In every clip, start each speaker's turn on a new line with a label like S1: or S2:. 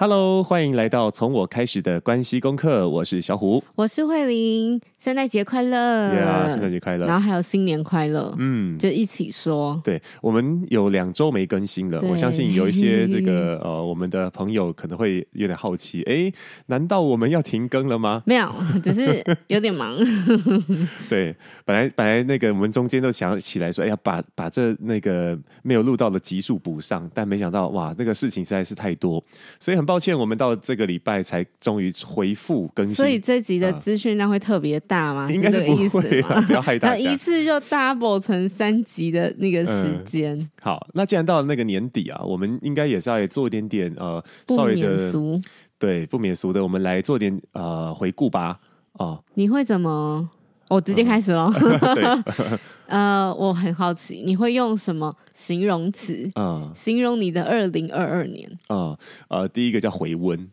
S1: Hello，欢迎来到从我开始的关系功课。我是小虎，
S2: 我是慧玲。圣诞节快乐！
S1: 对啊，圣诞节快乐！
S2: 然后还有新年快乐，嗯，就一起说。
S1: 对，我们有两周没更新了，我相信有一些这个 呃，我们的朋友可能会有点好奇，哎，难道我们要停更了吗？
S2: 没有，只是有点忙。
S1: 对，本来本来那个我们中间都想起来说，哎呀，把把这那个没有录到的集数补上，但没想到哇，那个事情实在是太多，所以很抱歉，我们到这个礼拜才终于回复更新。
S2: 所以这集的资讯量会特别大吗？
S1: 应该是不会啊，不要害大家。
S2: 那一次就 double 成三集的那个时间。
S1: 嗯。好，那既然到了那个年底啊，我们应该也是要做一点点呃，
S2: 不免俗。
S1: 对，不免俗的，我们来做点呃回顾吧。哦，
S2: 你会怎么？我直接开始喽。对，呃，我很好奇，你会用什么形容词？嗯，形容你的二零二二年。
S1: 嗯，呃，第一个叫回温。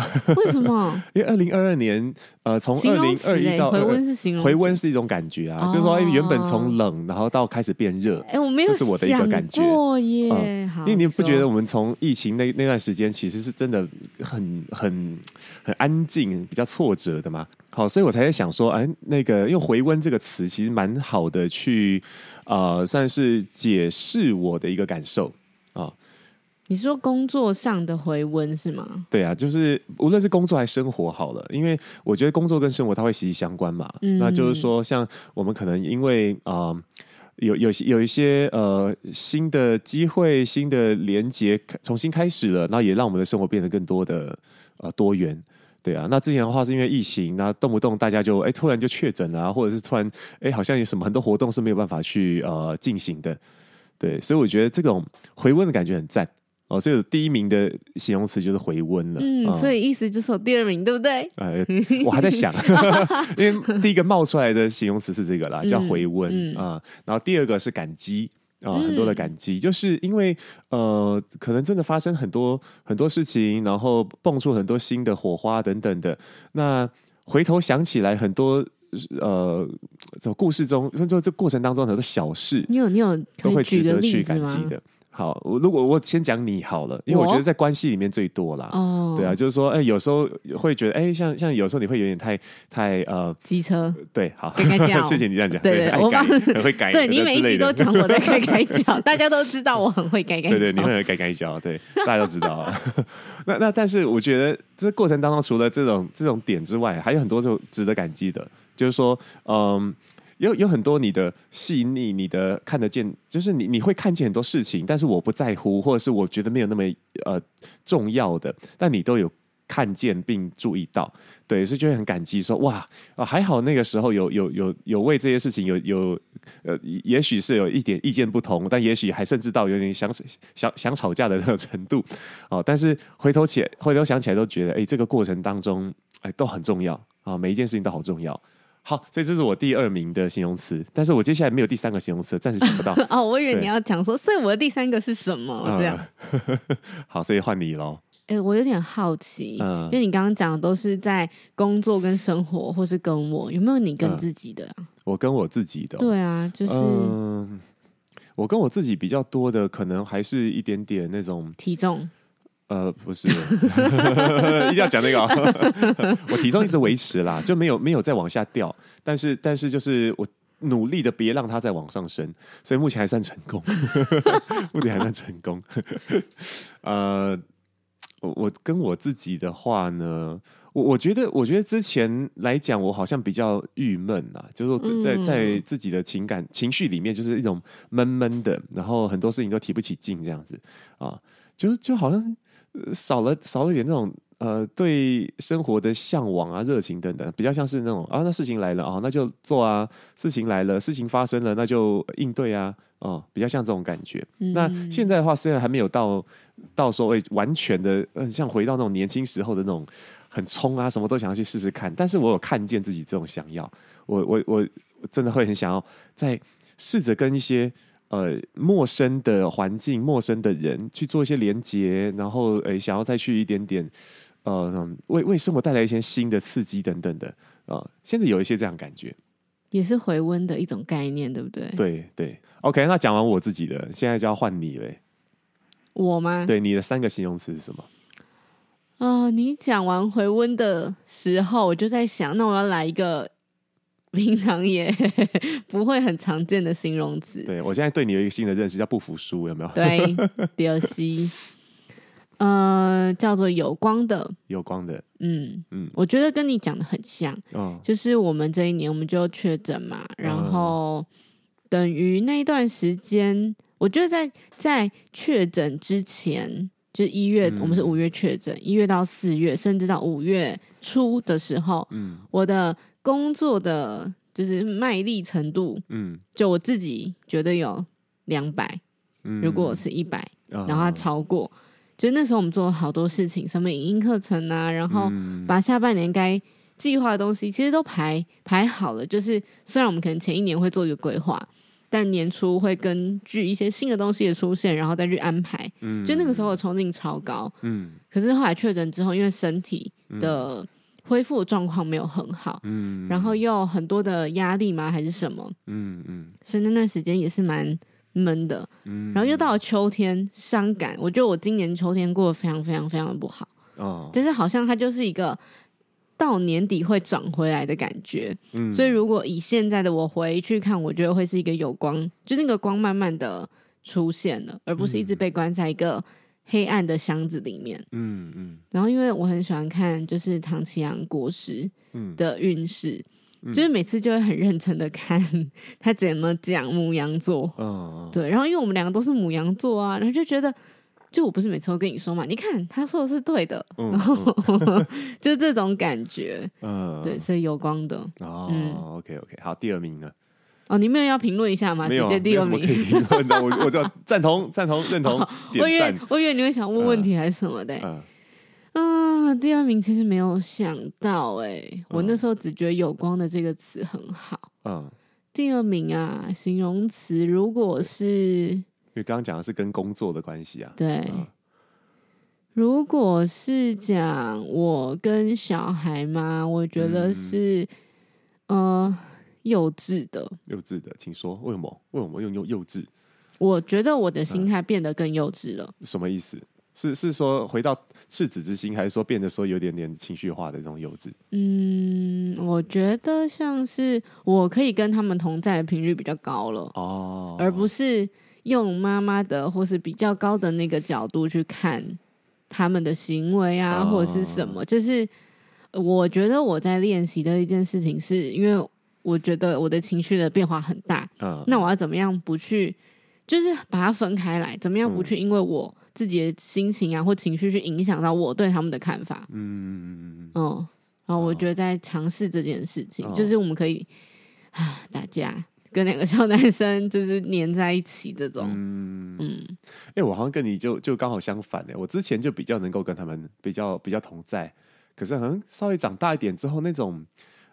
S2: 为什么？
S1: 因为二零二二年，呃，从二零二一到
S2: 回温是形容，
S1: 回温是一种感觉啊，哦、就是说，原本从冷，然后到开始变热，哎，
S2: 我没有，
S1: 这是我的一个感觉
S2: 耶、嗯。
S1: 因为你不觉得我们从疫情那那段时间，其实是真的很很很安静，比较挫折的嘛？好，所以我才在想说，哎，那个用回温这个词，其实蛮好的去，呃，算是解释我的一个感受啊。
S2: 你说工作上的回温是吗？
S1: 对啊，就是无论是工作还是生活好了，因为我觉得工作跟生活它会息息相关嘛。嗯，那就是说，像我们可能因为啊、呃，有有有一些呃新的机会、新的连接重新开始了，那也让我们的生活变得更多的呃多元。对啊，那之前的话是因为疫情，那动不动大家就哎突然就确诊啊，或者是突然哎好像有什么很多活动是没有办法去呃进行的。对，所以我觉得这种回温的感觉很赞。哦，所以第一名的形容词就是回温了。
S2: 嗯，嗯，所以意思就是我第二名，对不对？
S1: 呃，我还在想，因为第一个冒出来的形容词是这个啦，叫回温啊、嗯嗯呃。然后第二个是感激啊、呃，很多的感激，嗯、就是因为呃，可能真的发生很多很多事情，然后蹦出很多新的火花等等的。那回头想起来，很多呃，这故事中，就这过程当中很多小事，
S2: 你有你有
S1: 都会值得去感激的。好，我如果我先讲你好了，因为我觉得在关系里面最多啦。哦，对啊，就是说，哎、欸，有时候会觉得，哎、欸，像像有时候你会有点太太呃机车，对，好，谢谢你这
S2: 样讲，对，我很
S1: 会改，
S2: 对你每一集都讲我在开开脚，大家都知道我很会该该 叫，
S1: 对，对对，你会改改脚，对，大家都知道啊。那那但是我觉得这过程当中，除了这种这种点之外，还有很多就值得感激的，就是说，嗯。有有很多你的细腻，你的看得见，就是你你会看见很多事情，但是我不在乎，或者是我觉得没有那么呃重要的，但你都有看见并注意到，对，所以就会很感激说，哇啊还好那个时候有有有有为这些事情有有呃，也许是有一点意见不同，但也许还甚至到有点想想想吵架的那个程度。哦，但是回头起回头想起来都觉得，哎，这个过程当中哎都很重要。啊，每一件事情都好重要。好，所以这是我第二名的形容词，但是我接下来没有第三个形容词，暂时想不到。
S2: 哦，我以为你要讲说，所以我的第三个是什么？这样。
S1: 嗯、好，所以换你喽。
S2: 哎、欸，我有点好奇，嗯、因为你刚刚讲的都是在工作跟生活，或是跟我，有没有你跟自己的、啊
S1: 嗯？我跟我自己的、哦。
S2: 对啊，就是、
S1: 嗯，我跟我自己比较多的，可能还是一点点那种
S2: 体重。
S1: 呃，不是，一定要讲那个。我体重一直维持啦，就没有没有再往下掉。但是但是就是我努力的别让它再往上升，所以目前还算成功，目前还算成功。呃，我我跟我自己的话呢，我我觉得我觉得之前来讲，我好像比较郁闷啊，就是说在在自己的情感情绪里面，就是一种闷闷的，然后很多事情都提不起劲这样子啊，就就好像。少了少了点那种呃对生活的向往啊、热情等等，比较像是那种啊，那事情来了啊、哦，那就做啊；事情来了，事情发生了，那就应对啊，哦，比较像这种感觉。嗯、那现在的话，虽然还没有到到时候会完全的，嗯，像回到那种年轻时候的那种很冲啊，什么都想要去试试看，但是我有看见自己这种想要，我我我真的会很想要再试着跟一些。呃，陌生的环境，陌生的人去做一些连接，然后诶、欸，想要再去一点点，呃，为为生活带来一些新的刺激等等的啊、呃，现在有一些这样感觉，
S2: 也是回温的一种概念，对不对？
S1: 对对，OK，那讲完我自己的，现在就要换你嘞。
S2: 我吗？
S1: 对，你的三个形容词是什么？
S2: 啊、呃，你讲完回温的时候，我就在想，那我要来一个平常也 不会很常见的形容词。
S1: 对，我现在对你有一个新的认识，叫不服输，有没有？
S2: 对，第二西，呃，叫做有光的，
S1: 有光的，
S2: 嗯嗯，我觉得跟你讲的很像，哦，就是我们这一年我们就确诊嘛，然后等于那一段时间，我觉得在在确诊之前。就是一月，嗯、我们是五月确诊，一月到四月，甚至到五月初的时候，嗯，我的工作的就是卖力程度，嗯，就我自己觉得有两百，嗯，如果是一百，然后它超过，哦、就那时候我们做了好多事情，什么影音课程啊，然后把下半年该计划的东西，其实都排排好了。就是虽然我们可能前一年会做一个规划。但年初会根据一些新的东西的出现，然后再去安排。嗯，就那个时候的冲劲超高。嗯，可是后来确诊之后，因为身体的恢复状况没有很好。嗯，然后又很多的压力吗？还是什么？嗯嗯，所以那段时间也是蛮闷的。嗯，然后又到了秋天，伤感。我觉得我今年秋天过得非常非常非常的不好。哦，但是好像它就是一个。到年底会转回来的感觉，嗯，所以如果以现在的我回去看，我觉得会是一个有光，就那个光慢慢的出现了，而不是一直被关在一个黑暗的箱子里面，嗯嗯。然后因为我很喜欢看，就是唐奇阳国师的运势，嗯，就是每次就会很认真的看 他怎么讲母羊座，嗯，对。然后因为我们两个都是母羊座啊，然后就觉得。就我不是每次都跟你说嘛，你看他说的是对的，嗯、然后 就是这种感觉，嗯，对，所以有光的
S1: 哦。嗯、OK OK，好，第二名呢？
S2: 哦，你没有要评论一下吗？
S1: 没有，
S2: 直接第二名。
S1: 我我就 赞同赞同认同。
S2: 我以为我以为你会想问问题还是什么的。嗯，第二名其实没有想到哎、欸，我那时候只觉得有光的这个词很好。嗯，第二名啊，形容词如果是。
S1: 因为刚刚讲的是跟工作的关系啊，
S2: 对。嗯、如果是讲我跟小孩嘛，我觉得是、嗯、呃幼稚的，
S1: 幼稚的，请说为什么？为什么用幼幼稚？
S2: 我觉得我的心态变得更幼稚了。
S1: 嗯、什么意思？是是说回到赤子之心，还是说变得说有点点情绪化的那种幼稚？
S2: 嗯，我觉得像是我可以跟他们同在的频率比较高了哦，而不是。用妈妈的或是比较高的那个角度去看他们的行为啊，或者是什么，就是我觉得我在练习的一件事情，是因为我觉得我的情绪的变化很大，那我要怎么样不去，就是把它分开来，怎么样不去因为我自己的心情啊或情绪去影响到我对他们的看法，嗯嗯嗯嗯，然后我觉得在尝试这件事情，就是我们可以啊打架。跟两个小男生就是黏在一起这种，嗯，哎、嗯。
S1: 欸，我好像跟你就就刚好相反哎，我之前就比较能够跟他们比较比较同在，可是好像稍微长大一点之后那种。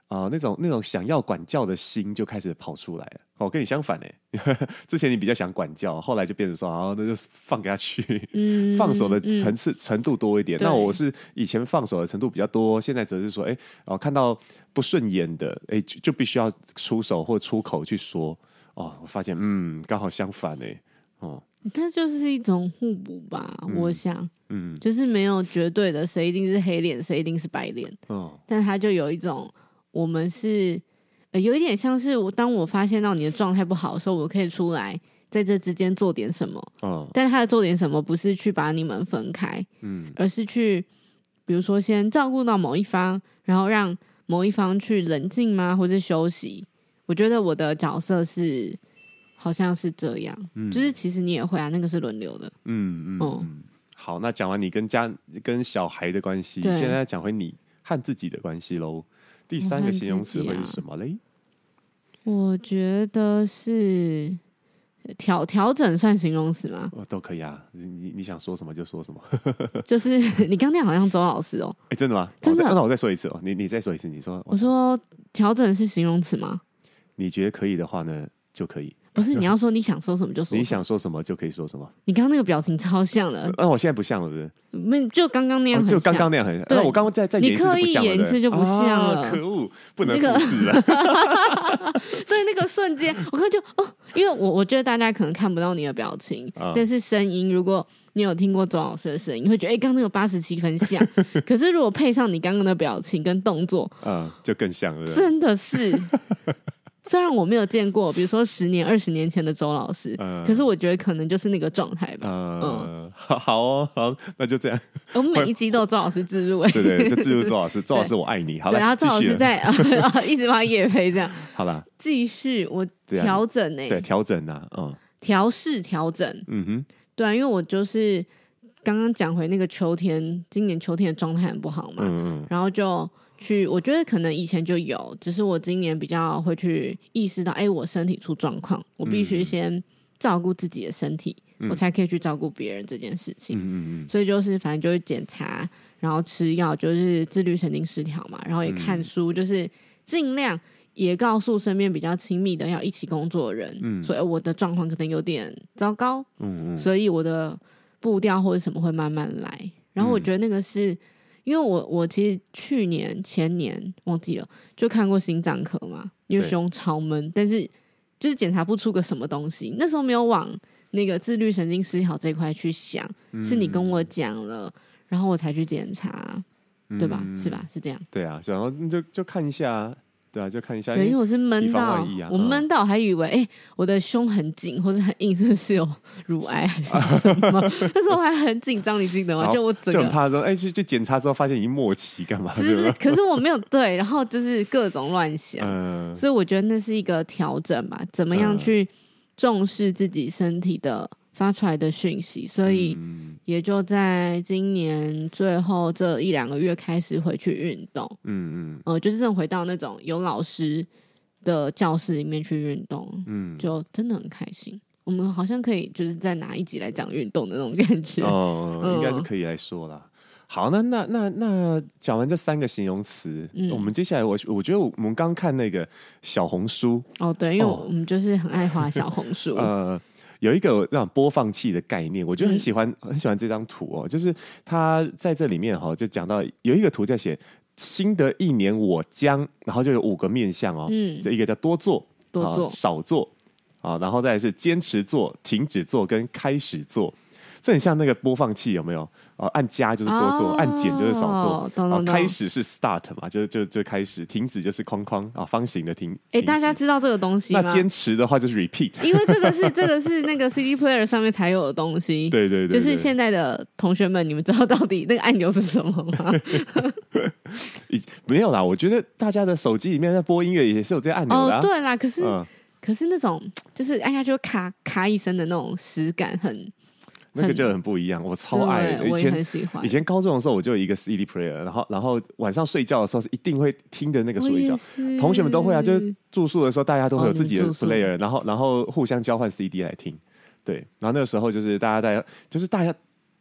S1: 啊、呃，那种那种想要管教的心就开始跑出来了。哦，跟你相反哎，之前你比较想管教，后来就变成说，啊，那就放给他去，嗯、放手的层次、嗯、程度多一点。那我是以前放手的程度比较多，现在则是说，哎，哦，看到不顺眼的，哎，就就必须要出手或出口去说。哦，我发现，嗯，刚好相反哎，哦，
S2: 它就是一种互补吧，嗯、我想，嗯，就是没有绝对的，谁一定是黑脸，谁一定是白脸，哦，但它就有一种。我们是、呃、有一点像是我，当我发现到你的状态不好的时候，我可以出来在这之间做点什么。哦，但是他的做点什么不是去把你们分开，嗯，而是去，比如说先照顾到某一方，然后让某一方去冷静吗，或者休息？我觉得我的角色是好像是这样，嗯、就是其实你也会啊，那个是轮流的，
S1: 嗯嗯。哦、嗯，好，那讲完你跟家跟小孩的关系，对现在讲回你和自己的关系喽。第三个形容词会是什么嘞？
S2: 我觉得是调调整算形容词吗？
S1: 哦，都可以啊。你你你想说什么就说什么。
S2: 就是你刚才好像周老师哦。
S1: 哎，真的吗？
S2: 真的？
S1: 那我再说一次哦。你你再说一次。你说。
S2: 我说调整是形容词吗？
S1: 你觉得可以的话呢，就可以。
S2: 不是，你要说你想说什么就说。
S1: 你想说什么就可以说什么。
S2: 你刚刚那个表情超像的。
S1: 那、啊、我现在不像了，是不是？
S2: 没，就刚刚那样、哦，
S1: 就刚刚那样很像。那我刚刚在在演一次就不像了。
S2: 你刻意演一次就不像了。
S1: 啊、可恶，不能复制了。
S2: 所以那个瞬间，我看就哦，因为我我觉得大家可能看不到你的表情，嗯、但是声音，如果你有听过周老师的声音，你会觉得哎，刚刚那个八十七分像。可是如果配上你刚刚的表情跟动作，
S1: 嗯，就更像了。
S2: 真的是。虽然我没有见过，比如说十年、二十年前的周老师，嗯、可是我觉得可能就是那个状态吧。嗯，
S1: 嗯好哦，好，那就这样。
S2: 我们每一集都有周老师置入，哎，
S1: 对对，就置入周老师，周老师我爱你。好了，
S2: 然后周老师在 一直帮他业配这样。
S1: 好了，
S2: 继续我调整呢、欸，
S1: 对，调整呐，嗯，
S2: 调试调整，
S1: 嗯哼，
S2: 对啊，因为我就是刚刚讲回那个秋天，今年秋天的状态很不好嘛，嗯嗯，然后就。去，我觉得可能以前就有，只是我今年比较会去意识到，哎，我身体出状况，我必须先照顾自己的身体，嗯、我才可以去照顾别人这件事情。嗯嗯嗯。所以就是反正就是检查，然后吃药，就是自律神经失调嘛，然后也看书，就是尽量也告诉身边比较亲密的要一起工作的人，嗯，所以我的状况可能有点糟糕，嗯嗯，所以我的步调或者什么会慢慢来，然后我觉得那个是。因为我我其实去年前年忘记了就看过心脏科嘛，因为胸超闷，但是就是检查不出个什么东西。那时候没有往那个自律神经失调这一块去想，嗯、是你跟我讲了，然后我才去检查，嗯、对吧？是吧？是这样。对啊，
S1: 然后就就看一下。对啊，就看一下。
S2: 对，因为我是闷到，啊、我闷到还以为，哎、欸，我的胸很紧或者很硬，是不是有乳 癌还是什么？那时候我还很紧张，你记得吗？就我整个就
S1: 很怕说，哎、欸，去去检查之后发现已经末期，干嘛？
S2: 是，可是我没有 对，然后就是各种乱想，嗯、所以我觉得那是一个调整吧，怎么样去重视自己身体的。发出来的讯息，所以也就在今年最后这一两个月开始回去运动，嗯嗯，呃，就是正回到那种有老师的教室里面去运动，嗯，就真的很开心。我们好像可以就是再拿一集来讲运动的那种感觉，
S1: 哦，应该是可以来说啦。好，那那那那讲完这三个形容词，嗯、我们接下来我我觉得我们刚看那个小红书，
S2: 哦，对，因为我们就是很爱画小红书，
S1: 呃。有一个那种播放器的概念，我就很喜欢，嗯、很喜欢这张图哦。就是他在这里面哈，就讲到有一个图在写新的一年我将，然后就有五个面向哦。嗯，这一个叫多做、
S2: 多做、
S1: 少做啊，然后再来是坚持做、停止做跟开始做。这很像那个播放器，有没有？哦，按加就是多做，按减就是少做。开始是 start 嘛，就就就开始；停止就是框框啊，方形的停。哎，大
S2: 家知道这个东西吗？
S1: 那坚持的话就是 repeat，
S2: 因为这个是 这个是那个 CD player 上面才有的东西。
S1: 对对对，
S2: 就是现在的同学们，你们知道到底那个按钮是什么吗？
S1: 没有啦，我觉得大家的手机里面在播音乐也是有这个按钮的。
S2: 哦，对啦，可是可是那种就是按下去就咔咔一声的那种实感很。
S1: 那个就很不一样，我超爱。以前以前高中的时候，我就有一个 CD player，然后然后晚上睡觉的时候是一定会听的那个睡觉。同学们都会啊，就是住宿的时候，大家都会有自己的 player，、哦、然后然后互相交换 CD 来听。对，然后那个时候就是大家在，就是大家。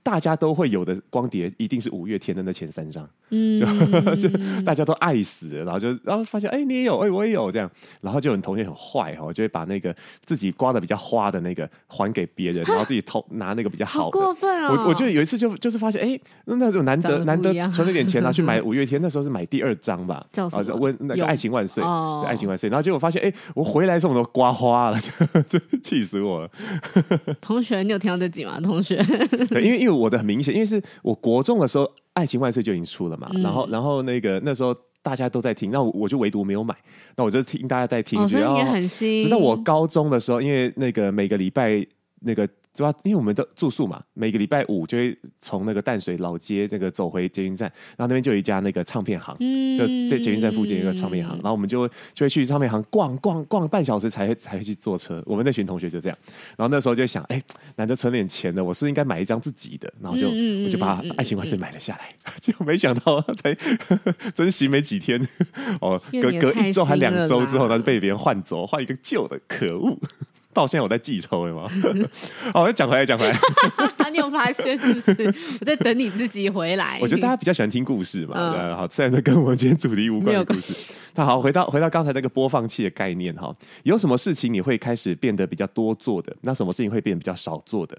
S1: 大家都会有的光碟，一定是五月天的那前三张，嗯，就 就大家都爱死了，然后就然后发现，哎、欸，你也有，哎、欸，我也有这样，然后就有同学很坏哈，就会把那个自己刮的比较花的那个还给别人，然后自己偷拿那个比较好的。
S2: 好 过分哦！
S1: 我我就有一次就就是发现，哎、欸，那种难得难得存了点钱拿去买五月天，那时候是买第二张吧，叫什么？问那个爱情万岁，哦、爱情万岁。然后结果发现，哎、欸，我回来的时候我都刮花了，就气死我了。
S2: 同学，你有听到这集吗？同学，
S1: 对，因为因为。我的很明显，因为是我国中的时候，《爱情万岁》就已经出了嘛，嗯、然后，然后那个那时候大家都在听，那我，我就唯独没有买，那我就听大家在听，觉得
S2: 很新。
S1: 直到我高中的时候，因为那个每个礼拜那个。主要因为我们的住宿嘛，每个礼拜五就会从那个淡水老街那个走回捷运站，然后那边就有一家那个唱片行，嗯、就在捷运站附近有一个唱片行，然后我们就会就会去唱片行逛逛逛半小时才会才会去坐车。我们那群同学就这样，然后那时候就想，哎，难得存点钱的，我是，是应该买一张自己的，然后就、嗯、我就把《爱情万岁》买了下来，结果没想到才珍惜 没几天，哦，隔隔一周还两周之后，他就被别人换走，换一个旧的，可恶。到现在我在记仇，了吗？哦，我再讲回来，讲回来。
S2: 你有发现是不是？我在等你自己回来。
S1: 我觉得大家比较喜欢听故事嘛，嗯、对，好，自然的跟我们今天主题无关的故事。那好，回到回到刚才那个播放器的概念哈，有什么事情你会开始变得比较多做的？那什么事情会变得比较少做的？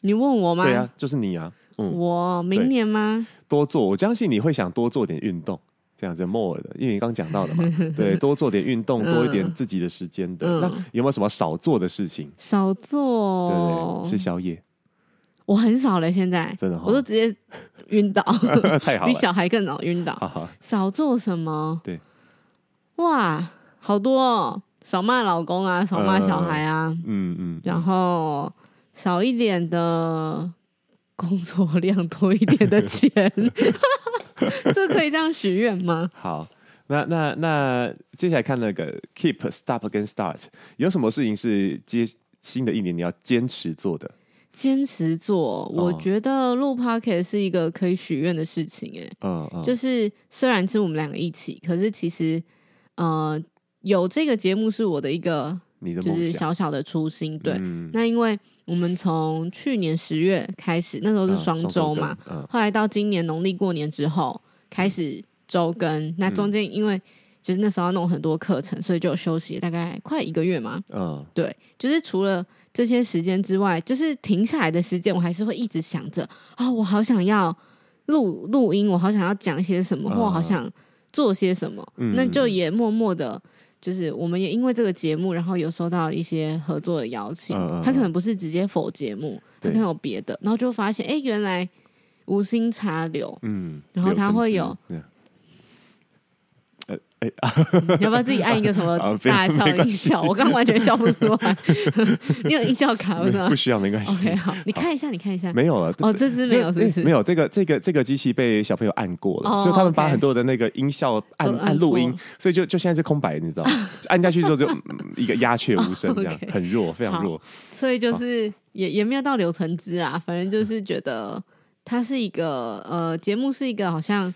S2: 你问我吗？
S1: 对啊，就是你啊。嗯，
S2: 我明年吗？
S1: 多做，我相信你会想多做点运动。这样子 more 的，因为你刚刚讲到的嘛，对，多做点运动，多一点自己的时间的。嗯、那有没有什么少做的事情？
S2: 少做，
S1: 对吃宵夜，
S2: 我很少了。现在真的，我都直接晕倒，
S1: 太好 了，
S2: 比小孩更早晕倒。
S1: 好好
S2: 少做什么？
S1: 对，
S2: 哇，好多哦，少骂老公啊，少骂小孩啊，
S1: 嗯嗯，嗯
S2: 然后少一点的工作量，多一点的钱。这可以这样许愿吗？
S1: 好，那那那接下来看那个 keep stop 跟 start，有什么事情是接新的一年你要坚持做的？
S2: 坚持做，我觉得录 podcast 是一个可以许愿的事情。哎，
S1: 嗯嗯，
S2: 就是虽然是我们两个一起，可是其实呃，有这个节目是我的一个，就是小小的初心。对，嗯、那因为。我们从去年十月开始，那时候是双周嘛，啊啊、后来到今年农历过年之后开始周更，嗯、那中间因为就是那时候要弄很多课程，所以就休息大概快一个月嘛。嗯、啊，对，就是除了这些时间之外，就是停下来的时间，我还是会一直想着啊、哦，我好想要录录音，我好想要讲些什么，啊、或好想做些什么，嗯、那就也默默的。就是我们也因为这个节目，然后有收到一些合作的邀请。嗯、他可能不是直接否节目，他可能有别的，然后就发现，哎，原来无心插柳，嗯，然后他会有。
S1: 哎，
S2: 你要不要自己按一个什么 大笑音效？我刚完全笑不出来。你有音效卡不是吗？
S1: 不需要，没关系。
S2: OK，好，你看一下，你看一下。
S1: 没有了。
S2: 哦，这只没有，是不是？
S1: 没有，这个这个这个机器被小朋友按过了，就他们把很多的那个音效按按录音，所以就就现在是空白，你知道吗？按下去之后就一个鸦雀无声，这样很弱，非常弱。
S2: 所以就是也也没有到柳橙汁啊，反正就是觉得它是一个呃节目，是一个好像。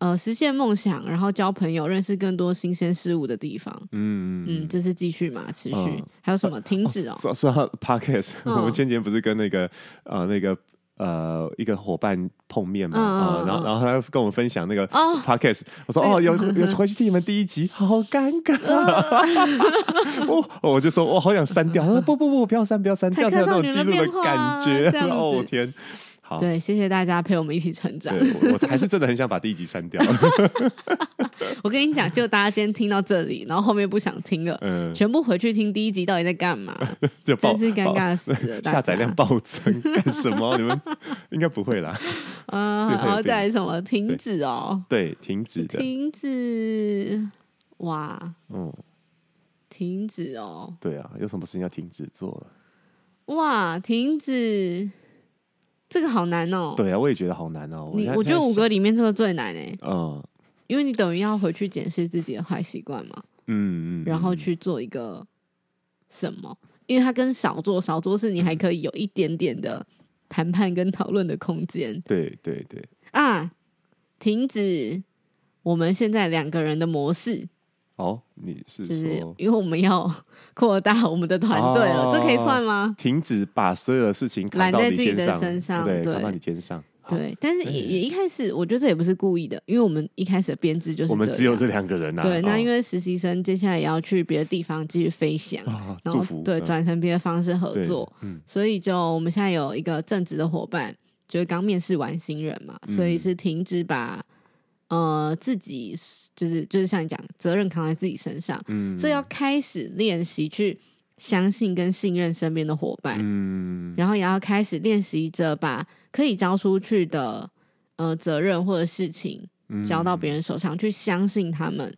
S2: 呃，实现梦想，然后交朋友，认识更多新鲜事物的地方。嗯嗯，这是继续嘛？持续？还有什么？停止哦。说
S1: 说到 Podcast，我们前几天不是跟那个呃那个呃一个伙伴碰面嘛？然后然后他跟我们分享那个 Podcast，我说哦有 有回去听你们第一集，好尴尬。我 我就说我好想删掉，他说不不不，不要删不要删，这样才有那种记录的感觉。哦天。好
S2: 对，谢谢大家陪我们一起成长。
S1: 我，我还是真的很想把第一集删掉。
S2: 我跟你讲，就大家今天听到这里，然后后面不想听了，嗯，全部回去听第一集到底在干嘛？就真是尴尬死了，
S1: 下载量暴增干什么？你们应该不会啦。
S2: 嗯，然后再来什么？停止哦。
S1: 对，停止的。
S2: 停止。哇。嗯。停止哦。
S1: 对啊，有什么事情要停止做了？
S2: 哇，停止。这个好难哦。
S1: 对啊，我也觉得好难哦。
S2: 你我觉得五个里面这个最难哎。嗯，因为你等于要回去检视自己的坏习惯嘛。嗯嗯。然后去做一个什么？因为它跟少做少做是，你还可以有一点点的谈判跟讨论的空间。
S1: 对对对。
S2: 啊！停止我们现在两个人的模式。
S1: 哦，你是
S2: 就是因为我们要扩大我们的团队了，这可以算吗？
S1: 停止把所有的事情揽在自己的身上，对，扛到你肩上。
S2: 对，但是也也一开始，我觉得这也不是故意的，因为我们一开始的编制就是
S1: 我们只有这两个人呐。
S2: 对，那因为实习生接下来也要去别的地方继续飞翔，然后对转成别的方式合作，嗯所以就我们现在有一个正职的伙伴，就是刚面试完新人嘛，所以是停止把。呃，自己就是就是像你讲，责任扛在自己身上，嗯，所以要开始练习去相信跟信任身边的伙伴，嗯，然后也要开始练习着把可以交出去的呃责任或者事情交到别人手上，嗯，去相信他们，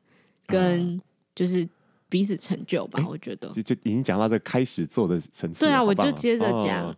S2: 跟就是彼此成就吧。欸，我觉得
S1: 就就已经讲到这开始做的层次，
S2: 对啊，我就接着讲。哦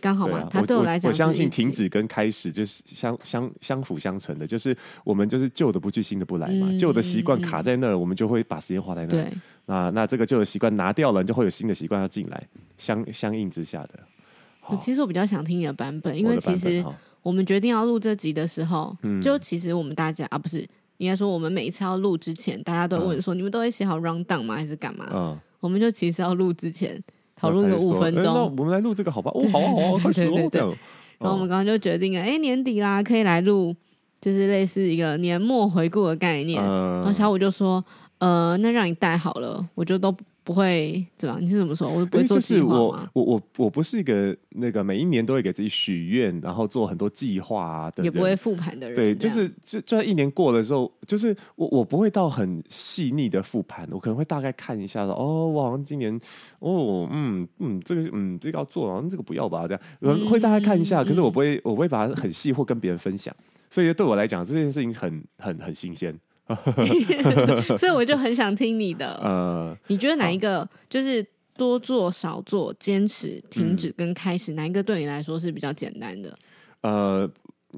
S2: 刚好嘛，啊、他对我来讲，
S1: 我相信停止跟开始就是相相相辅相成的，就是我们就是旧的不去，新的不来嘛。旧、嗯、的习惯卡在那儿，我们就会把时间花在那儿。那那这个旧的习惯拿掉了，就会有新的习惯要进来，相相应之下的。
S2: 其实我比较想听你的版本，因为其实我们决定要录这集的时候，嗯、就其实我们大家啊，不是应该说我们每一次要录之前，大家都问说，嗯、你们都会写好 round down 吗？还是干嘛？嗯，我们就其实要录之前。讨论个五分钟。那
S1: 我们来录这个好吧？哦，好啊，好啊，开始哦，这样。
S2: 然后我们刚刚就决定了，哎，年底啦，可以来录，就是类似一个年末回顾的概念。然后小五就说，呃，那让你带好了，我就都。不会怎么？你是怎么说？我不会做计划吗？
S1: 我我我我不是一个那个每一年都会给自己许愿，然后做很多计划啊的，
S2: 也不会复盘的人。
S1: 对，就是就就在一年过的时候，就是我我不会到很细腻的复盘，我可能会大概看一下说，哦，我好像今年哦，嗯嗯，这个嗯这个要做，然后这个不要吧，这样会大概看一下。嗯、可是我不会，我不会把它很细或跟别人分享。所以对我来讲，这件事情很很很新鲜。
S2: 所以我就很想听你的。呃，你觉得哪一个就是多做少做、坚持、停止跟开始，哪一个对你来说是比较简单的？
S1: 呃，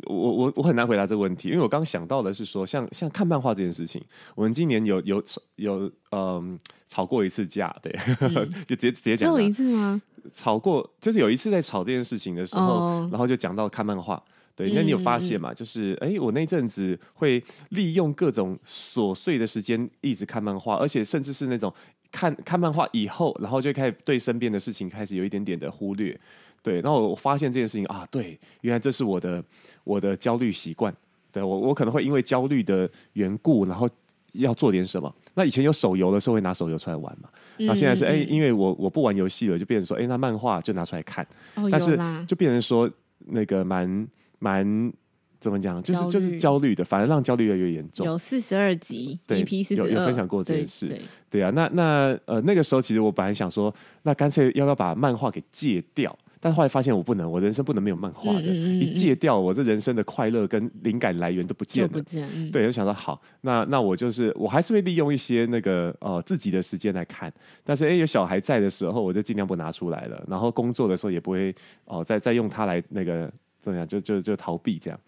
S1: 我我我很难回答这个问题，因为我刚想到的是说，像像看漫画这件事情，我们今年有有有嗯吵过一次架，对，嗯、就直接直接讲，
S2: 只有一次吗？
S1: 吵过就是有一次在吵这件事情的时候，哦、然后就讲到看漫画。对，那你有发现吗？嗯、就是，哎，我那阵子会利用各种琐碎的时间一直看漫画，而且甚至是那种看看漫画以后，然后就开始对身边的事情开始有一点点的忽略。对，然后我发现这件事情啊，对，原来这是我的我的焦虑习惯。对，我我可能会因为焦虑的缘故，然后要做点什么。那以前有手游的时候会拿手游出来玩嘛？那、嗯、现在是哎，因为我我不玩游戏了，就变成说，哎，那漫画就拿出来看。
S2: 哦、
S1: 但是就变成说那个蛮。蛮怎么讲，就是就是焦虑的，反而让焦虑越来越严重。
S2: 有四十二集，对
S1: 有有分享过这件事，对，啊。那那呃那个时候，其实我本来想说，那干脆要不要把漫画给戒掉？但后来发现我不能，我人生不能没有漫画的，嗯嗯嗯，一戒掉，我这人生的快乐跟灵感来源都不见了。不见，嗯、对，就想说好，那那我就是我还是会利用一些那个呃自己的时间来看，但是哎有小孩在的时候，我就尽量不拿出来了。然后工作的时候也不会哦、呃、再再用它来那个。怎么样？就就就逃避这样，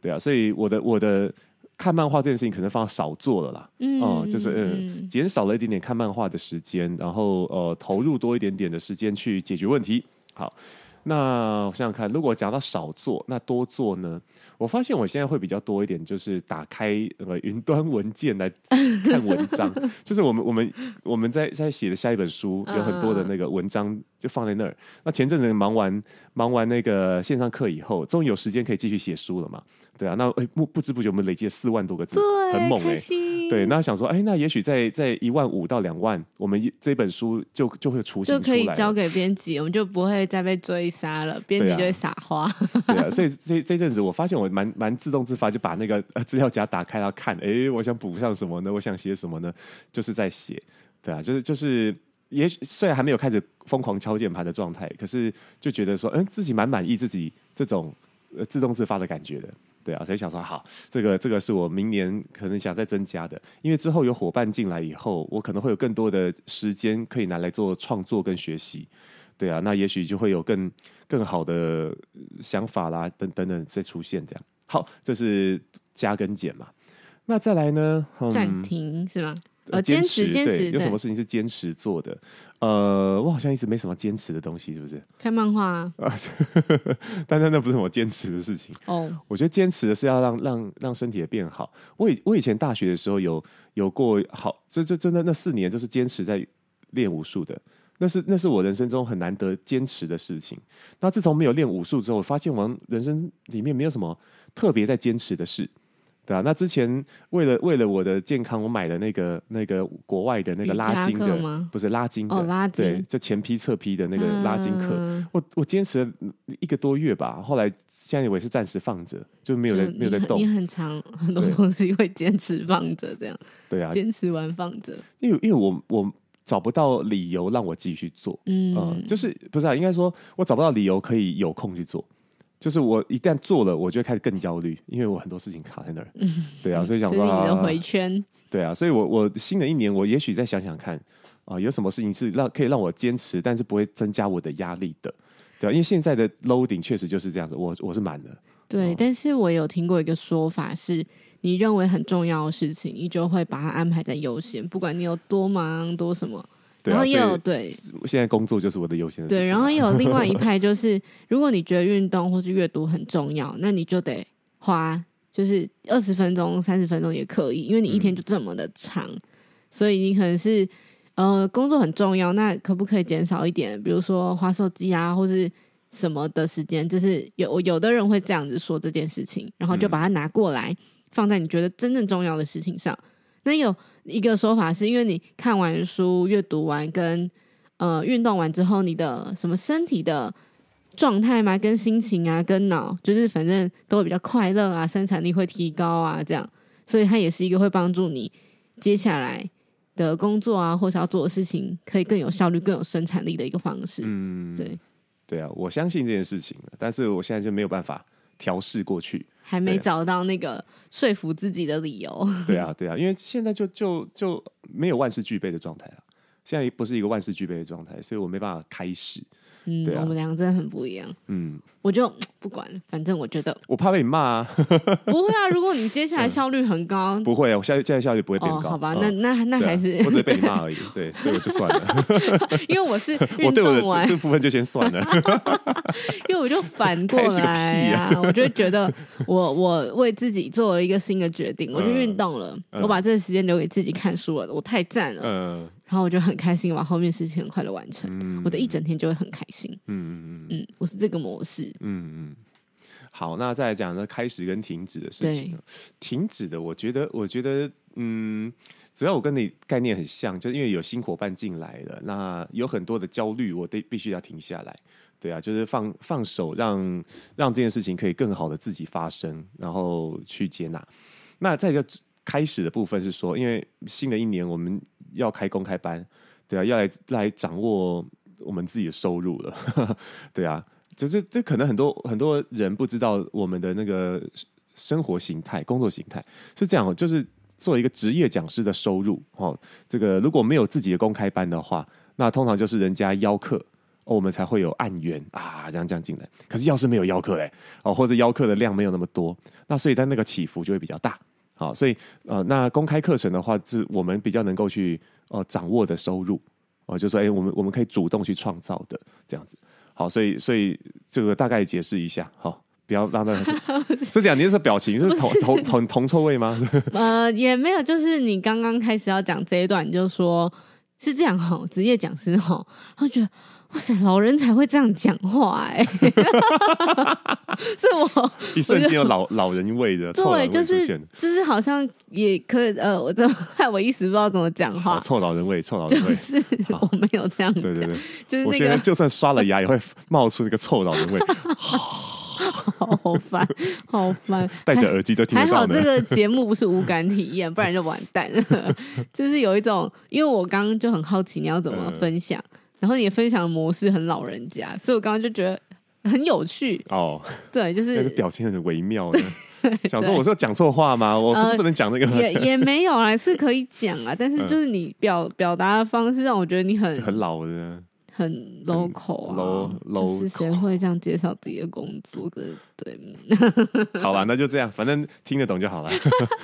S1: 对啊，所以我的我的看漫画这件事情可能放少做了啦，嗯，嗯，就是嗯，减少了一点点看漫画的时间，然后呃，投入多一点点的时间去解决问题。好。那我想想看，如果讲到少做，那多做呢？我发现我现在会比较多一点，就是打开呃云端文件来看文章。就是我们我们我们在在写的下一本书，有很多的那个文章就放在那儿。那前阵子忙完忙完那个线上课以后，终于有时间可以继续写书了嘛？对啊，那哎不不知不觉我们累积了四万多个字，很猛哎、欸。对，那想说哎，那也许在在一万五到两万，我们这本书就就会雏形出来，
S2: 就可以交给编辑，我们就不会再被追。杀了编辑就会撒花，
S1: 对啊，所以这这阵子我发现我蛮蛮自动自发就把那个资料夹打开然后看，哎，我想补上什么呢？我想写什么呢？就是在写，对啊，就是就是，也许虽然还没有开始疯狂敲键盘的状态，可是就觉得说，嗯，自己蛮满意自己这种呃自动自发的感觉的，对啊，所以想说好，这个这个是我明年可能想再增加的，因为之后有伙伴进来以后，我可能会有更多的时间可以拿来做创作跟学习。对啊，那也许就会有更更好的想法啦，等等等再出现这样。好，这是加跟减嘛。那再来呢？嗯、
S2: 暂停是吗？呃，坚持，坚持，
S1: 有什么事情是坚持做的？呃，我好像一直没什么坚持的东西，是不是？
S2: 看漫画啊。
S1: 但但那不是我坚持的事情哦。我觉得坚持的是要让让让身体也变好。我以我以前大学的时候有有过好，这这真的那四年就是坚持在练武术的。那是那是我人生中很难得坚持的事情。那自从没有练武术之后，我发现我人生里面没有什么特别在坚持的事，对啊，那之前为了为了我的健康，我买了那个那个国外的那个拉筋的，不是拉筋的，哦、拉筋对，就前劈侧劈的那个拉筋课。嗯、我我坚持了一个多月吧，后来现在我也是暂时放着，就没有在没有在动。
S2: 你很长很多东西会坚持放着，这样对啊，坚持完放着。
S1: 因为因为我我。找不到理由让我继续做，嗯、呃，就是不是啊？应该说，我找不到理由可以有空去做。就是我一旦做了，我就会开始更焦虑，因为我很多事情卡在那儿。嗯、对啊，所以想说，
S2: 你的回圈。
S1: 对啊，所以我我新的一年，我也许再想想看啊、呃，有什么事情是让可以让我坚持，但是不会增加我的压力的。对啊，因为现在的 loading 确实就是这样子，我我是满的。
S2: 对，呃、但是我有听过一个说法是。你认为很重要的事情，你就会把它安排在优先，不管你有多忙多什么。
S1: 对啊、
S2: 然后也有对，
S1: 现在工作就是我的优先。
S2: 对，然后也有另外一派，就是如果你觉得运动或是阅读很重要，那你就得花，就是二十分钟、三十分钟也可以，因为你一天就这么的长，嗯、所以你可能是呃，工作很重要，那可不可以减少一点？比如说花手机啊，或是什么的时间？就是有有的人会这样子说这件事情，然后就把它拿过来放在你觉得真正重要的事情上。那有一个说法是因为你看完书、阅读完跟呃运动完之后，你的什么身体的状态嘛，跟心情啊，跟脑，就是反正都会比较快乐啊，生产力会提高啊，这样，所以它也是一个会帮助你接下来。的工作啊，或是要做的事情，可以更有效率、更有生产力的一个方式。嗯，对，
S1: 对啊，我相信这件事情，但是我现在就没有办法调试过去，
S2: 还没找到那个说服自己的理由。
S1: 对啊，对啊，因为现在就就就没有万事俱备的状态了，现在不是一个万事俱备的状态，所以我没办法开始。
S2: 嗯，
S1: 对啊，
S2: 我们两个真的很不一样。嗯，我就 不管，反正我觉得
S1: 我怕被你骂啊。
S2: 不会啊，如果你接下来效率很高，
S1: 不会啊，我下接下来效率不会变高。
S2: 好吧，那那那还是
S1: 我只会被你骂而已。对，所以我就算了。
S2: 因为我是
S1: 我对我的这部分就先算了。
S2: 因为我就反过来啊，我就觉得我我为自己做了一个新的决定，我去运动了，我把这个时间留给自己看书了，我太赞了。嗯。然后我就很开心，把后面事情很快的完成，嗯、我的一整天就会很开心。嗯嗯嗯嗯，我是这个模式。嗯嗯，
S1: 好，那再来讲呢，开始跟停止的事情。停止的，我觉得，我觉得，嗯，主要我跟你概念很像，就是因为有新伙伴进来了，那有很多的焦虑，我得必须要停下来。对啊，就是放放手让，让让这件事情可以更好的自己发生，然后去接纳。那再就开始的部分是说，因为新的一年我们。要开公开班，对啊，要来来掌握我们自己的收入了，对啊，就是这可能很多很多人不知道我们的那个生活形态、工作形态是这样，就是做一个职业讲师的收入哦。这个如果没有自己的公开班的话，那通常就是人家邀客，我们才会有案源啊，这样这样进来。可是要是没有邀客嘞，哦，或者邀客的量没有那么多，那所以它那个起伏就会比较大。好，所以呃，那公开课程的话，是我们比较能够去呃掌握的收入哦、呃，就说哎，我们我们可以主动去创造的这样子。好，所以所以这个大概解释一下，好，不要让大家 是这样，你是表情是铜铜铜铜臭味吗？
S2: 呃，也没有，就是你刚刚开始要讲这一段，你就说是这样哈，职业讲师哈，他觉得。哇塞，老人才会这样讲话哎、欸！是我
S1: 一瞬间有老老人味的，
S2: 对，就是就是好像也可以呃，我这害我一时不知道怎么讲话，
S1: 臭老人味，臭老人味，
S2: 就是我没有这样讲，对对对，就是、那个、
S1: 我现在就算刷了牙也会冒出一个臭老人味，
S2: 好烦，好烦，
S1: 戴着耳机都听。
S2: 还好这个节目不是无感体验，不然就完蛋了。就是有一种，因为我刚刚就很好奇你要怎么分享。呃然后你分享的模式很老人家，所以我刚刚就觉得很有趣哦。对，就是那个
S1: 表情很微妙的。想说，我说讲错话吗？我不是不能讲那个。
S2: 也也没有啊，是可以讲啊。但是就是你表表达的方式让我觉得你很
S1: 很老的，
S2: 很 local 啊。low 就是谁会这样介绍自己的工作的？对。
S1: 好了，那就这样，反正听得懂就好了。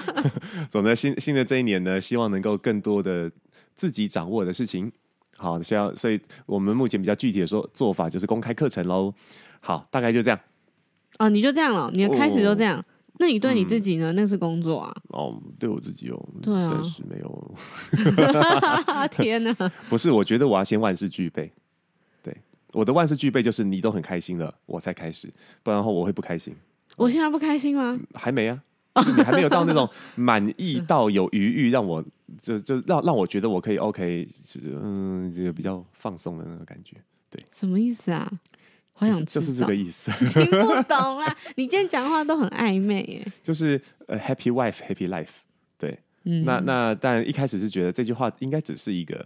S1: 总之，新新的这一年呢，希望能够更多的自己掌握的事情。好，需要，所以我们目前比较具体的说做法就是公开课程喽。好，大概就这样。
S2: 啊，你就这样了，你的开始就这样。哦、那你对你自己呢？嗯、那是工作啊。
S1: 哦，对我自己哦，
S2: 对啊，
S1: 暂时没有。
S2: 天哪！
S1: 不是，我觉得我要先万事俱备。对，我的万事俱备就是你都很开心了，我才开始，不然的话我会不开心。
S2: 我现在不开心吗？
S1: 还没啊。你还没有到那种满意到有余裕，让我就就让让我觉得我可以 OK，就是嗯，这个比较放松的那种感觉。对，
S2: 什么意思啊？好想
S1: 就是、就是这个意思。
S2: 听不懂啊！你今天讲话都很暧昧耶。
S1: 就是呃，Happy wife, Happy life。对，嗯、那那但一开始是觉得这句话应该只是一个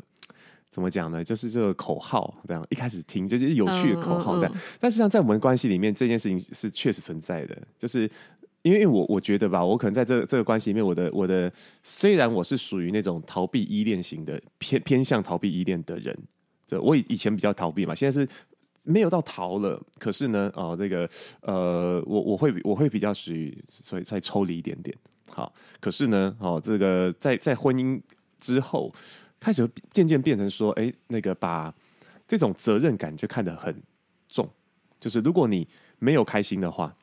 S1: 怎么讲呢？就是这个口号这样。一开始听就是有趣的口号这样，嗯嗯嗯、但实际上在我们关系里面，这件事情是确实存在的，就是。因为我我觉得吧，我可能在这、这个关系里面，我的我的虽然我是属于那种逃避依恋型的偏偏向逃避依恋的人，这我以以前比较逃避嘛，现在是没有到逃了，可是呢，哦，这个呃，我我会我会比较属于所以再抽离一点点，好，可是呢，哦，这个在在婚姻之后，开始渐渐变成说，哎，那个把这种责任感就看得很重，就是如果你没有开心的话。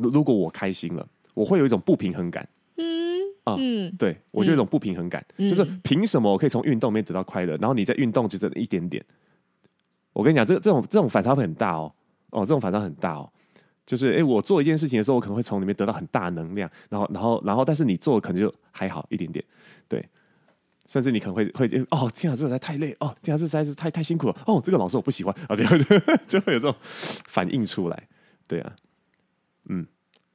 S1: 如如果我开心了，我会有一种不平衡感。嗯，啊，嗯，对我就有一种不平衡感，嗯、就是凭什么我可以从运动里面得到快乐，然后你在运动只得一点点？我跟你讲，这这种这种反差会很大哦，哦，这种反差很大哦，就是哎，我做一件事情的时候，我可能会从里面得到很大能量，然后然后然后，但是你做的可能就还好一点点，对，甚至你可能会会哦，天啊，这个实在太累哦，天啊，这实在是太太辛苦了哦，这个老师我不喜欢啊，这样 就会有这种反应出来，对啊，嗯，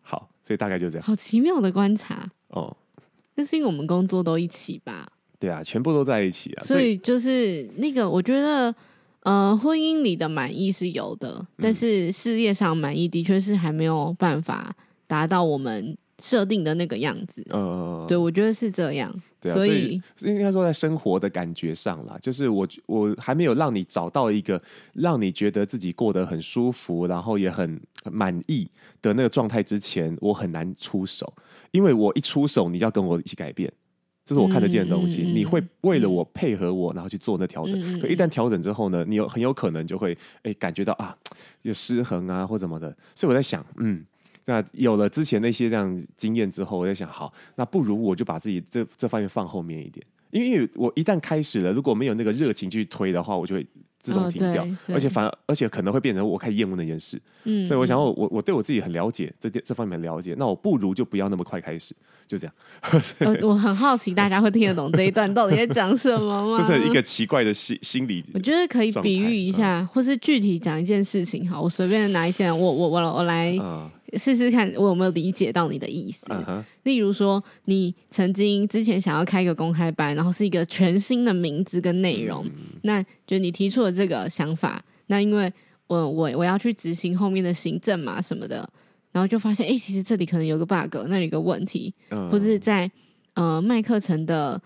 S1: 好，所以大概就这样，
S2: 好奇妙的观察哦，那是因为我们工作都一起吧？
S1: 对啊，全部都在一起啊，
S2: 所以，就是那个，我觉得。呃，婚姻里的满意是有的，但是事业上满意的确是还没有办法达到我们设定的那个样子。嗯、呃，对，我觉得是这样。对啊，所以
S1: 应该说在生活的感觉上啦，就是我我还没有让你找到一个让你觉得自己过得很舒服，然后也很满意的那个状态之前，我很难出手，因为我一出手，你就要跟我一起改变。这是我看得见的东西，嗯、你会为了我配合我，然后去做那调整。嗯、可一旦调整之后呢，你有很有可能就会哎感觉到啊有失衡啊或怎么的。所以我在想，嗯，那有了之前那些这样经验之后，我在想，好，那不如我就把自己这这方面放后面一点，因为我一旦开始了，如果没有那个热情去推的话，我就会。自动停掉，哦、而且反而而且可能会变成我开始厌恶那件事，嗯，所以我想我我我对我自己很了解，这这方面很了解，那我不如就不要那么快开始，就这样。
S2: 我我很好奇，大家会听得懂这一段到底在讲什么吗？
S1: 这是一个奇怪的心心理。
S2: 我觉得可以比喻一下，嗯、或是具体讲一件事情。好，我随便拿一件，我我我我来。嗯试试看，我有没有理解到你的意思。Uh huh. 例如说，你曾经之前想要开一个公开班，然后是一个全新的名字跟内容，嗯、那就你提出了这个想法。那因为我我我要去执行后面的行政嘛什么的，然后就发现，哎、欸，其实这里可能有个 bug，那里有个问题，uh huh. 或者是在呃卖课程的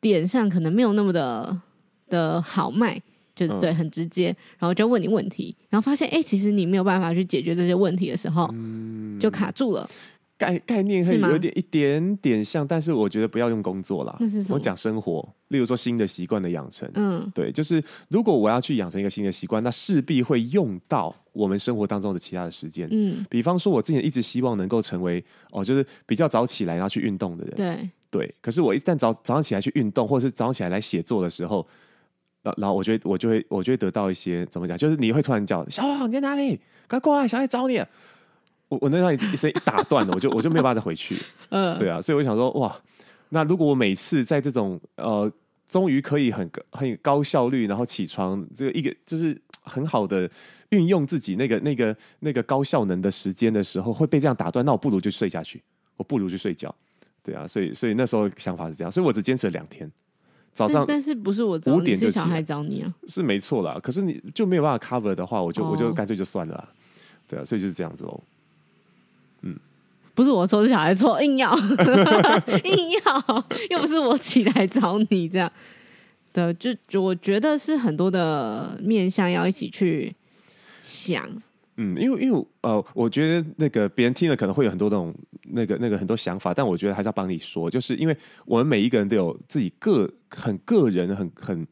S2: 点上可能没有那么的的好卖。就对，很直接，然后就问你问题，然后发现，哎，其实你没有办法去解决这些问题的时候，嗯、就卡住了。
S1: 概概念会有点一点点像，但是我觉得不要用工作啦。那是什么？我讲生活，例如说新的习惯的养成。嗯，对，就是如果我要去养成一个新的习惯，那势必会用到我们生活当中的其他的时间。嗯，比方说，我之前一直希望能够成为哦，就是比较早起来然后去运动的人。对对，可是我一旦早早上起来去运动，或者是早上起来来写作的时候。然后我觉得我就会我就会得到一些怎么讲，就是你会突然叫小王你在哪里？快过来，小爱找你。我我那让一声一打断了，我就我就没有办法再回去。嗯，对啊，所以我想说哇，那如果我每次在这种呃，终于可以很很高效率，然后起床这个一个就是很好的运用自己那个那个那个高效能的时间的时候，会被这样打断，那我不如就睡下去，我不如就睡觉。对啊，所以所以那时候想法是这样，所以我只坚持了两天。早上，
S2: 但是不是我五点就小孩找你啊？
S1: 是没错啦，可是你就没有办法 cover 的话，我就、oh. 我就干脆就算了啦。对啊，所以就是这样子喽。嗯，
S2: 不是我错，是小孩错，硬要 硬要，又不是我起来找你这样。对，就就我觉得是很多的面向要一起去想。
S1: 嗯，因为因为呃，我觉得那个别人听了可能会有很多那种那个那个很多想法，但我觉得还是要帮你说，就是因为我们每一个人都有自己个很个人很很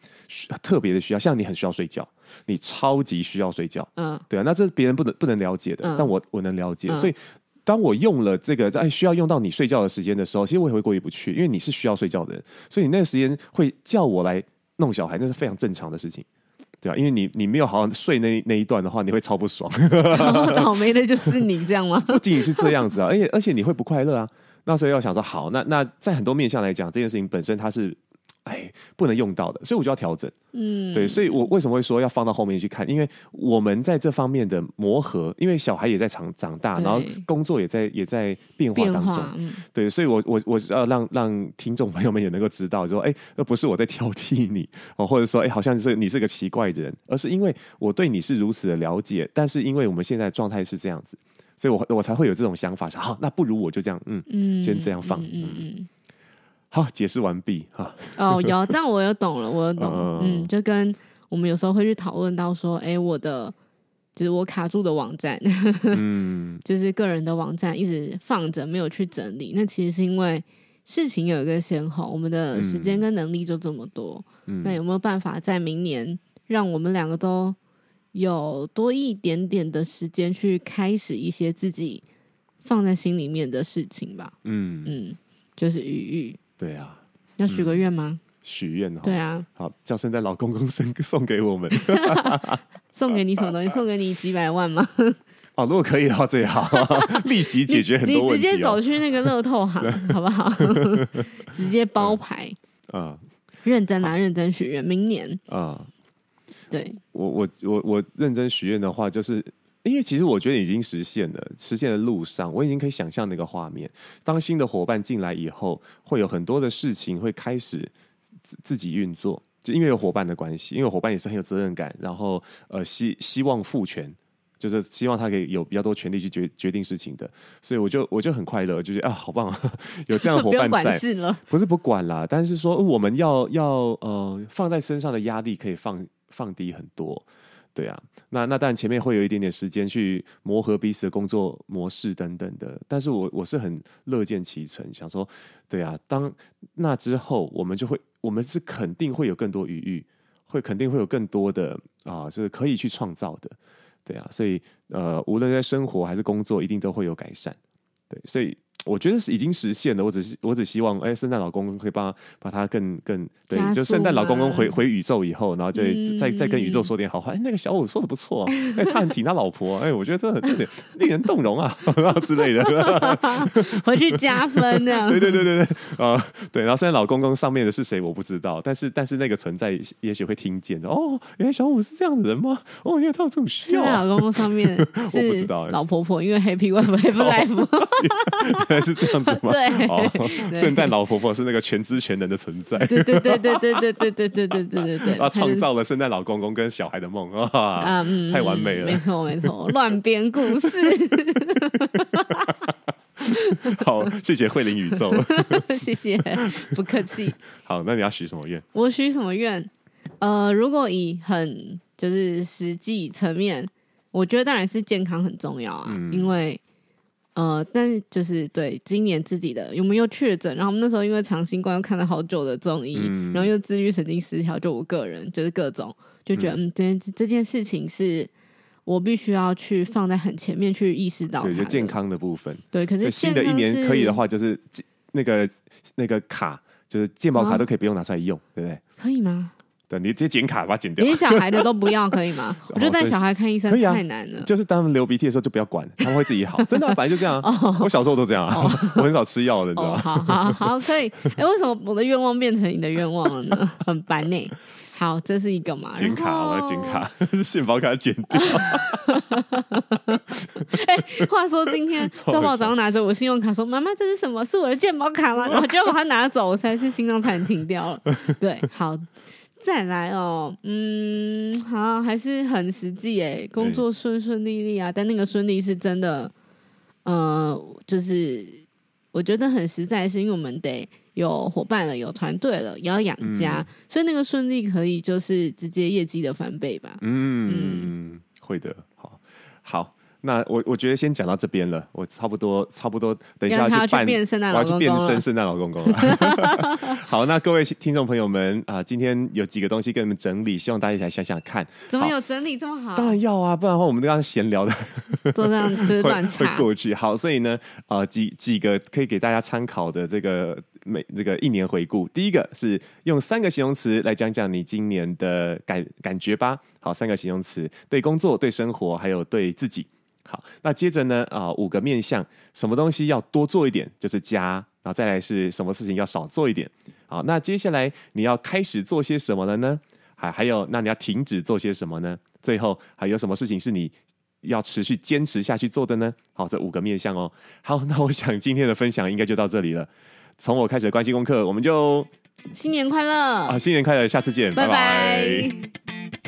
S1: 特别的需要，像你很需要睡觉，你超级需要睡觉，嗯，对啊，那这是别人不能不能了解的，嗯、但我我能了解，嗯、所以当我用了这个在需要用到你睡觉的时间的时候，其实我也会过意不去，因为你是需要睡觉的人，所以你那个时间会叫我来弄小孩，那是非常正常的事情。对啊，因为你你没有好好睡那那一段的话，你会超不爽。
S2: 倒霉的就是你这样吗？
S1: 不仅仅是这样子啊，而且而且你会不快乐啊。那所以要想说，好，那那在很多面向来讲，这件事情本身它是。哎，不能用到的，所以我就要调整。嗯，对，所以我为什么会说要放到后面去看？因为我们在这方面的磨合，因为小孩也在长长大，然后工作也在也在变化当中。嗯、对，所以我我我是要让让听众朋友们也能够知道，说，哎，那不是我在挑剔你哦，或者说，哎，好像是你是个奇怪的人，而是因为我对你是如此的了解，但是因为我们现在状态是这样子，所以我我才会有这种想法，说，好，那不如我就这样，嗯嗯，先这样放，嗯嗯。嗯好，解释完毕哈。
S2: 哦，有这样我又懂了，我又懂。嗯，就跟我们有时候会去讨论到说，哎，我的就是我卡住的网站，嗯，就是个人的网站一直放着没有去整理。那其实是因为事情有一个先后，我们的时间跟能力就这么多。嗯，那有没有办法在明年让我们两个都有多一点点的时间去开始一些自己放在心里面的事情吧？嗯嗯。就是余裕。
S1: 对啊，
S2: 要许个愿吗？嗯
S1: 许愿哦，
S2: 对啊，
S1: 好叫圣诞老公公送送给我们，
S2: 送给你什么东西？送给你几百万吗？
S1: 哦，如果可以的话最好，立即解决很多问题，哦。
S2: 你。你直接走去那个乐透行，好不好？直接包牌。
S1: 啊，
S2: 嗯、认真啊，认真许愿，明年。啊，嗯、对。
S1: 我我我我认真许愿的话，就是因为其实我觉得已经实现了，实现的路上，我已经可以想象那个画面。当新的伙伴进来以后，会有很多的事情会开始。自自己运作，就因为有伙伴的关系，因为伙伴也是很有责任感，然后呃希希望赋权，就是希望他可以有比较多权利去决决定事情的，所以我就我就很快乐，就觉得啊好棒，有这样的伙伴在，不，不是不管啦，但是说我们要要呃放在身上的压力可以放放低很多。对啊，那那当然前面会有一点点时间去磨合彼此的工作模式等等的，但是我我是很乐见其成，想说，对啊，当那之后我们就会，我们是肯定会有更多余裕，会肯定会有更多的啊，就是可以去创造的，对啊，所以呃，无论在生活还是工作，一定都会有改善，对，所以。我觉得是已经实现了，我只是我只希望，哎，圣诞老公公可以帮把他更更对，就圣诞老公公回回宇宙以后，然后就再、嗯、再跟宇宙说点好话。哎，那个小五说的不错，哎，他很挺他老婆，哎，我觉得这很这点令人动容啊 之类的，
S2: 回去加分这样。
S1: 对对对对对，啊、呃，对。然后圣诞老公公上面的是谁我不知道，但是但是那个存在也许会听见的。哦，原来小五是这样的人吗？哦，因为他有这种需要。
S2: 圣诞老公公上面我不知道，老婆婆因为 Happy Wife Happy Life。
S1: 还 是这样子吗？
S2: 对，
S1: 哦，圣诞老婆婆是那个全知全能的存在。
S2: 对对对对对对对对对对对对
S1: 啊，创造了圣诞老公公跟小孩的梦啊，太完美了。
S2: 没错没错，乱编故事。
S1: 好，谢谢慧灵宇宙，
S2: 谢谢，不客气。
S1: 好，那你要许什么愿？
S2: 我许什么愿？呃，如果以很就是实际层面，我觉得当然是健康很重要啊，因为。呃，但是就是对今年自己的有没有确诊？然后我们那时候因为长新冠又看了好久的中医，嗯、然后又自律神经失调，就我个人就是各种就觉得，嗯，这、嗯、这件事情是我必须要去放在很前面去意识到，
S1: 对，就健康的部分。
S2: 对，可是
S1: 新的一年可以的话，就是那个那个卡，就是健保卡都可以不用拿出来用，啊、对不对？
S2: 可以吗？
S1: 你直接剪卡把它剪掉，
S2: 连小孩的都不要可以吗？我觉得带小孩看医生太难了。
S1: 就是当他们流鼻涕的时候就不要管，他们会自己好。真的，本来就这样。我小时候都这样，我很少吃药的，你知道吗？
S2: 好好好，所以。哎，为什么我的愿望变成你的愿望了呢？很烦呢。好，这是一个嘛？
S1: 剪卡，我要剪卡，健保卡剪掉。
S2: 哎，话说今天周宝早上拿着我信用卡说：“妈妈，这是什么？是我的健保卡吗？”然后就把它拿走，我才是心脏差点停掉了。对，好。再来哦，嗯，好，还是很实际哎，工作顺顺利利啊，但那个顺利是真的，呃，就是我觉得很实在，是因为我们得有伙伴了，有团队了，也要养家，嗯、所以那个顺利可以就是直接业绩的翻倍吧。
S1: 嗯，嗯会的，好，好。那我我觉得先讲到这边了，我差不多差不多，等一下去
S2: 办，
S1: 我要去变身圣诞老公公了。好，那各位听众朋友们啊、呃，今天有几个东西跟你们整理，希望大家一起来想想看。
S2: 怎么有整理这么好？
S1: 当然要啊，不然的话我们刚刚闲聊的
S2: 都这样就是 乱插
S1: 会过去。好，所以呢，呃，几几个可以给大家参考的这个每这个一年回顾，第一个是用三个形容词来讲讲你今年的感感觉吧。好，三个形容词，对工作、对生活，还有对自己。好，那接着呢？啊、呃，五个面向，什么东西要多做一点，就是加；然后再来是什么事情要少做一点。好，那接下来你要开始做些什么了呢？还还有，那你要停止做些什么呢？最后还有什么事情是你要持续坚持下去做的呢？好，这五个面向哦。好，那我想今天的分享应该就到这里了。从我开始的关系功课，我们就
S2: 新年快乐
S1: 啊！新年快乐，下次见，拜拜。拜拜